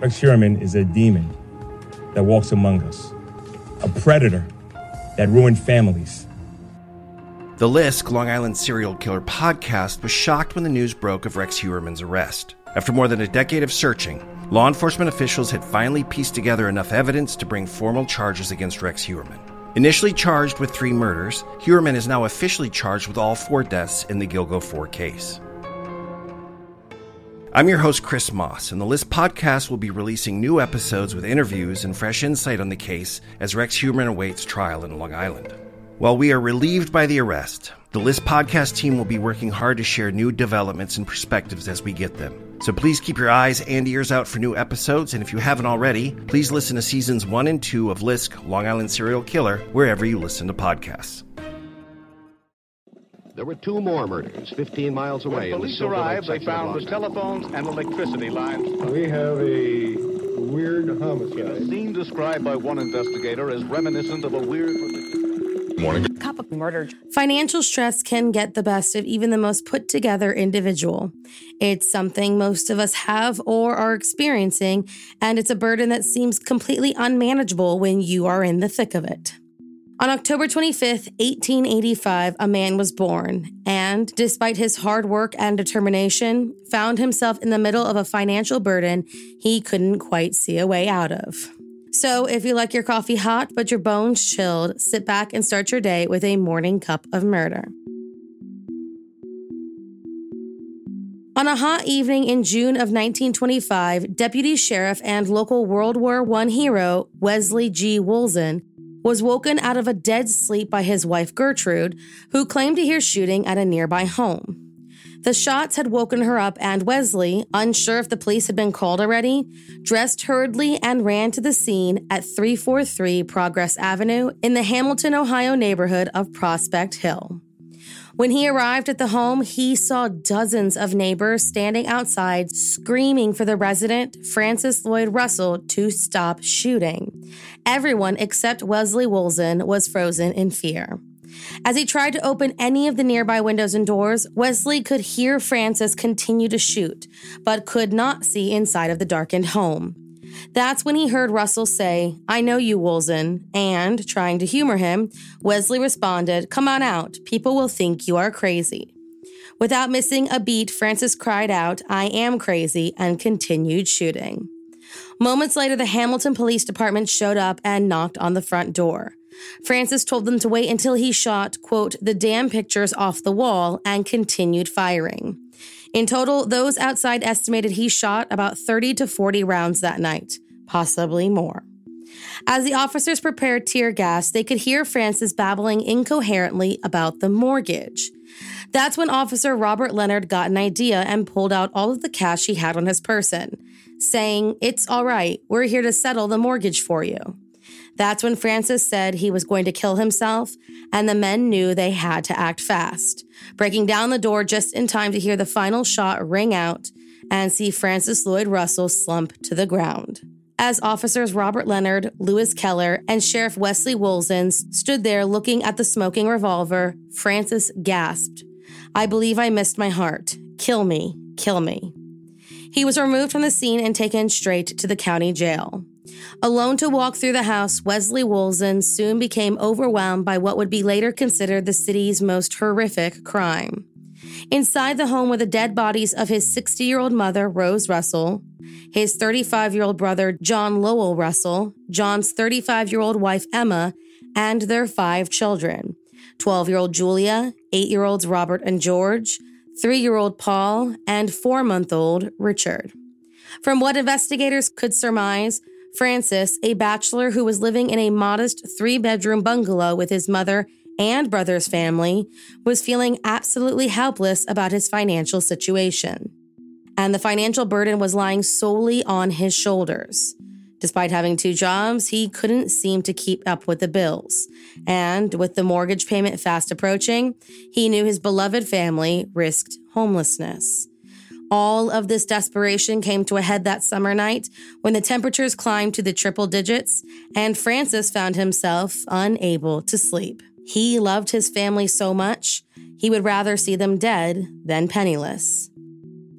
Rex Heuermann is a demon that walks among us, a predator that ruined families. The Lisk, Long Island serial killer podcast, was shocked when the news broke of Rex Heuermann's arrest. After more than a decade of searching, law enforcement officials had finally pieced together enough evidence to bring formal charges against Rex Heuermann. Initially charged with three murders, Heuermann is now officially charged with all four deaths in the Gilgo 4 case. I'm your host, Chris Moss, and the Lisk podcast will be releasing new episodes with interviews and fresh insight on the case as Rex Heuermann awaits trial in Long Island. While we are relieved by the arrest, the Lisk podcast team will be working hard to share new developments and perspectives as we get them. So please keep your eyes and ears out for new episodes, and if you haven't already, please listen to seasons one and two of Lisk, Long Island Serial Killer, wherever you listen to podcasts. There were two more murders 15 miles away. When police arrived, they found the telephones and electricity lines. We have a weird homicide. A scene described by one investigator as reminiscent of a weird. Morning. Couple murdered. Financial stress can get the best of even the most put together individual. It's something most of us have or are experiencing, and it's a burden that seems completely unmanageable when you are in the thick of it. On October 25th, 1885, a man was born and, despite his hard work and determination, found himself in the middle of a financial burden he couldn't quite see a way out of. So, if you like your coffee hot but your bones chilled, sit back and start your day with a morning cup of murder. On a hot evening in June of 1925, Deputy Sheriff and local World War I hero Wesley G. Woolson was woken out of a dead sleep by his wife Gertrude, who claimed to hear shooting at a nearby home. The shots had woken her up, and Wesley, unsure if the police had been called already, dressed hurriedly and ran to the scene at 343 Progress Avenue in the Hamilton, Ohio neighborhood of Prospect Hill. When he arrived at the home, he saw dozens of neighbors standing outside screaming for the resident, Francis Lloyd Russell, to stop shooting. Everyone except Wesley Woolson was frozen in fear. As he tried to open any of the nearby windows and doors, Wesley could hear Francis continue to shoot, but could not see inside of the darkened home. That's when he heard Russell say, I know you, Woolson. And, trying to humor him, Wesley responded, Come on out. People will think you are crazy. Without missing a beat, Francis cried out, I am crazy, and continued shooting. Moments later, the Hamilton Police Department showed up and knocked on the front door. Francis told them to wait until he shot, quote, the damn pictures off the wall and continued firing. In total, those outside estimated he shot about 30 to 40 rounds that night, possibly more. As the officers prepared tear gas, they could hear Francis babbling incoherently about the mortgage. That's when Officer Robert Leonard got an idea and pulled out all of the cash he had on his person, saying, It's all right, we're here to settle the mortgage for you. That's when Francis said he was going to kill himself, and the men knew they had to act fast, breaking down the door just in time to hear the final shot ring out and see Francis Lloyd Russell slump to the ground. As officers Robert Leonard, Lewis Keller, and Sheriff Wesley Woolson stood there looking at the smoking revolver, Francis gasped, I believe I missed my heart. Kill me, kill me. He was removed from the scene and taken straight to the county jail. Alone to walk through the house, Wesley Woolson soon became overwhelmed by what would be later considered the city's most horrific crime. Inside the home were the dead bodies of his 60 year old mother, Rose Russell, his 35 year old brother, John Lowell Russell, John's 35 year old wife, Emma, and their five children 12 year old Julia, 8 year olds Robert and George, 3 year old Paul, and 4 month old Richard. From what investigators could surmise, Francis, a bachelor who was living in a modest three bedroom bungalow with his mother and brother's family, was feeling absolutely helpless about his financial situation. and the financial burden was lying solely on his shoulders. Despite having two jobs, he couldn't seem to keep up with the bills. And with the mortgage payment fast approaching, he knew his beloved family risked homelessness. All of this desperation came to a head that summer night when the temperatures climbed to the triple digits and Francis found himself unable to sleep. He loved his family so much, he would rather see them dead than penniless.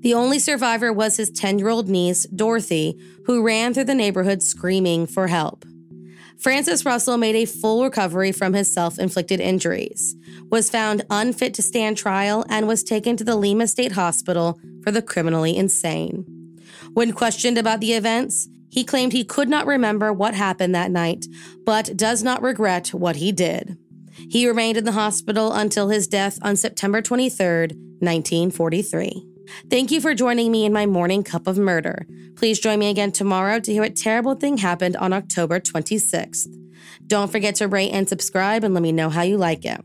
The only survivor was his 10 year old niece, Dorothy, who ran through the neighborhood screaming for help. Francis Russell made a full recovery from his self inflicted injuries, was found unfit to stand trial, and was taken to the Lima State Hospital for the criminally insane. When questioned about the events, he claimed he could not remember what happened that night, but does not regret what he did. He remained in the hospital until his death on September 23, 1943. Thank you for joining me in my morning cup of murder. Please join me again tomorrow to hear what terrible thing happened on October 26th. Don't forget to rate and subscribe and let me know how you like it.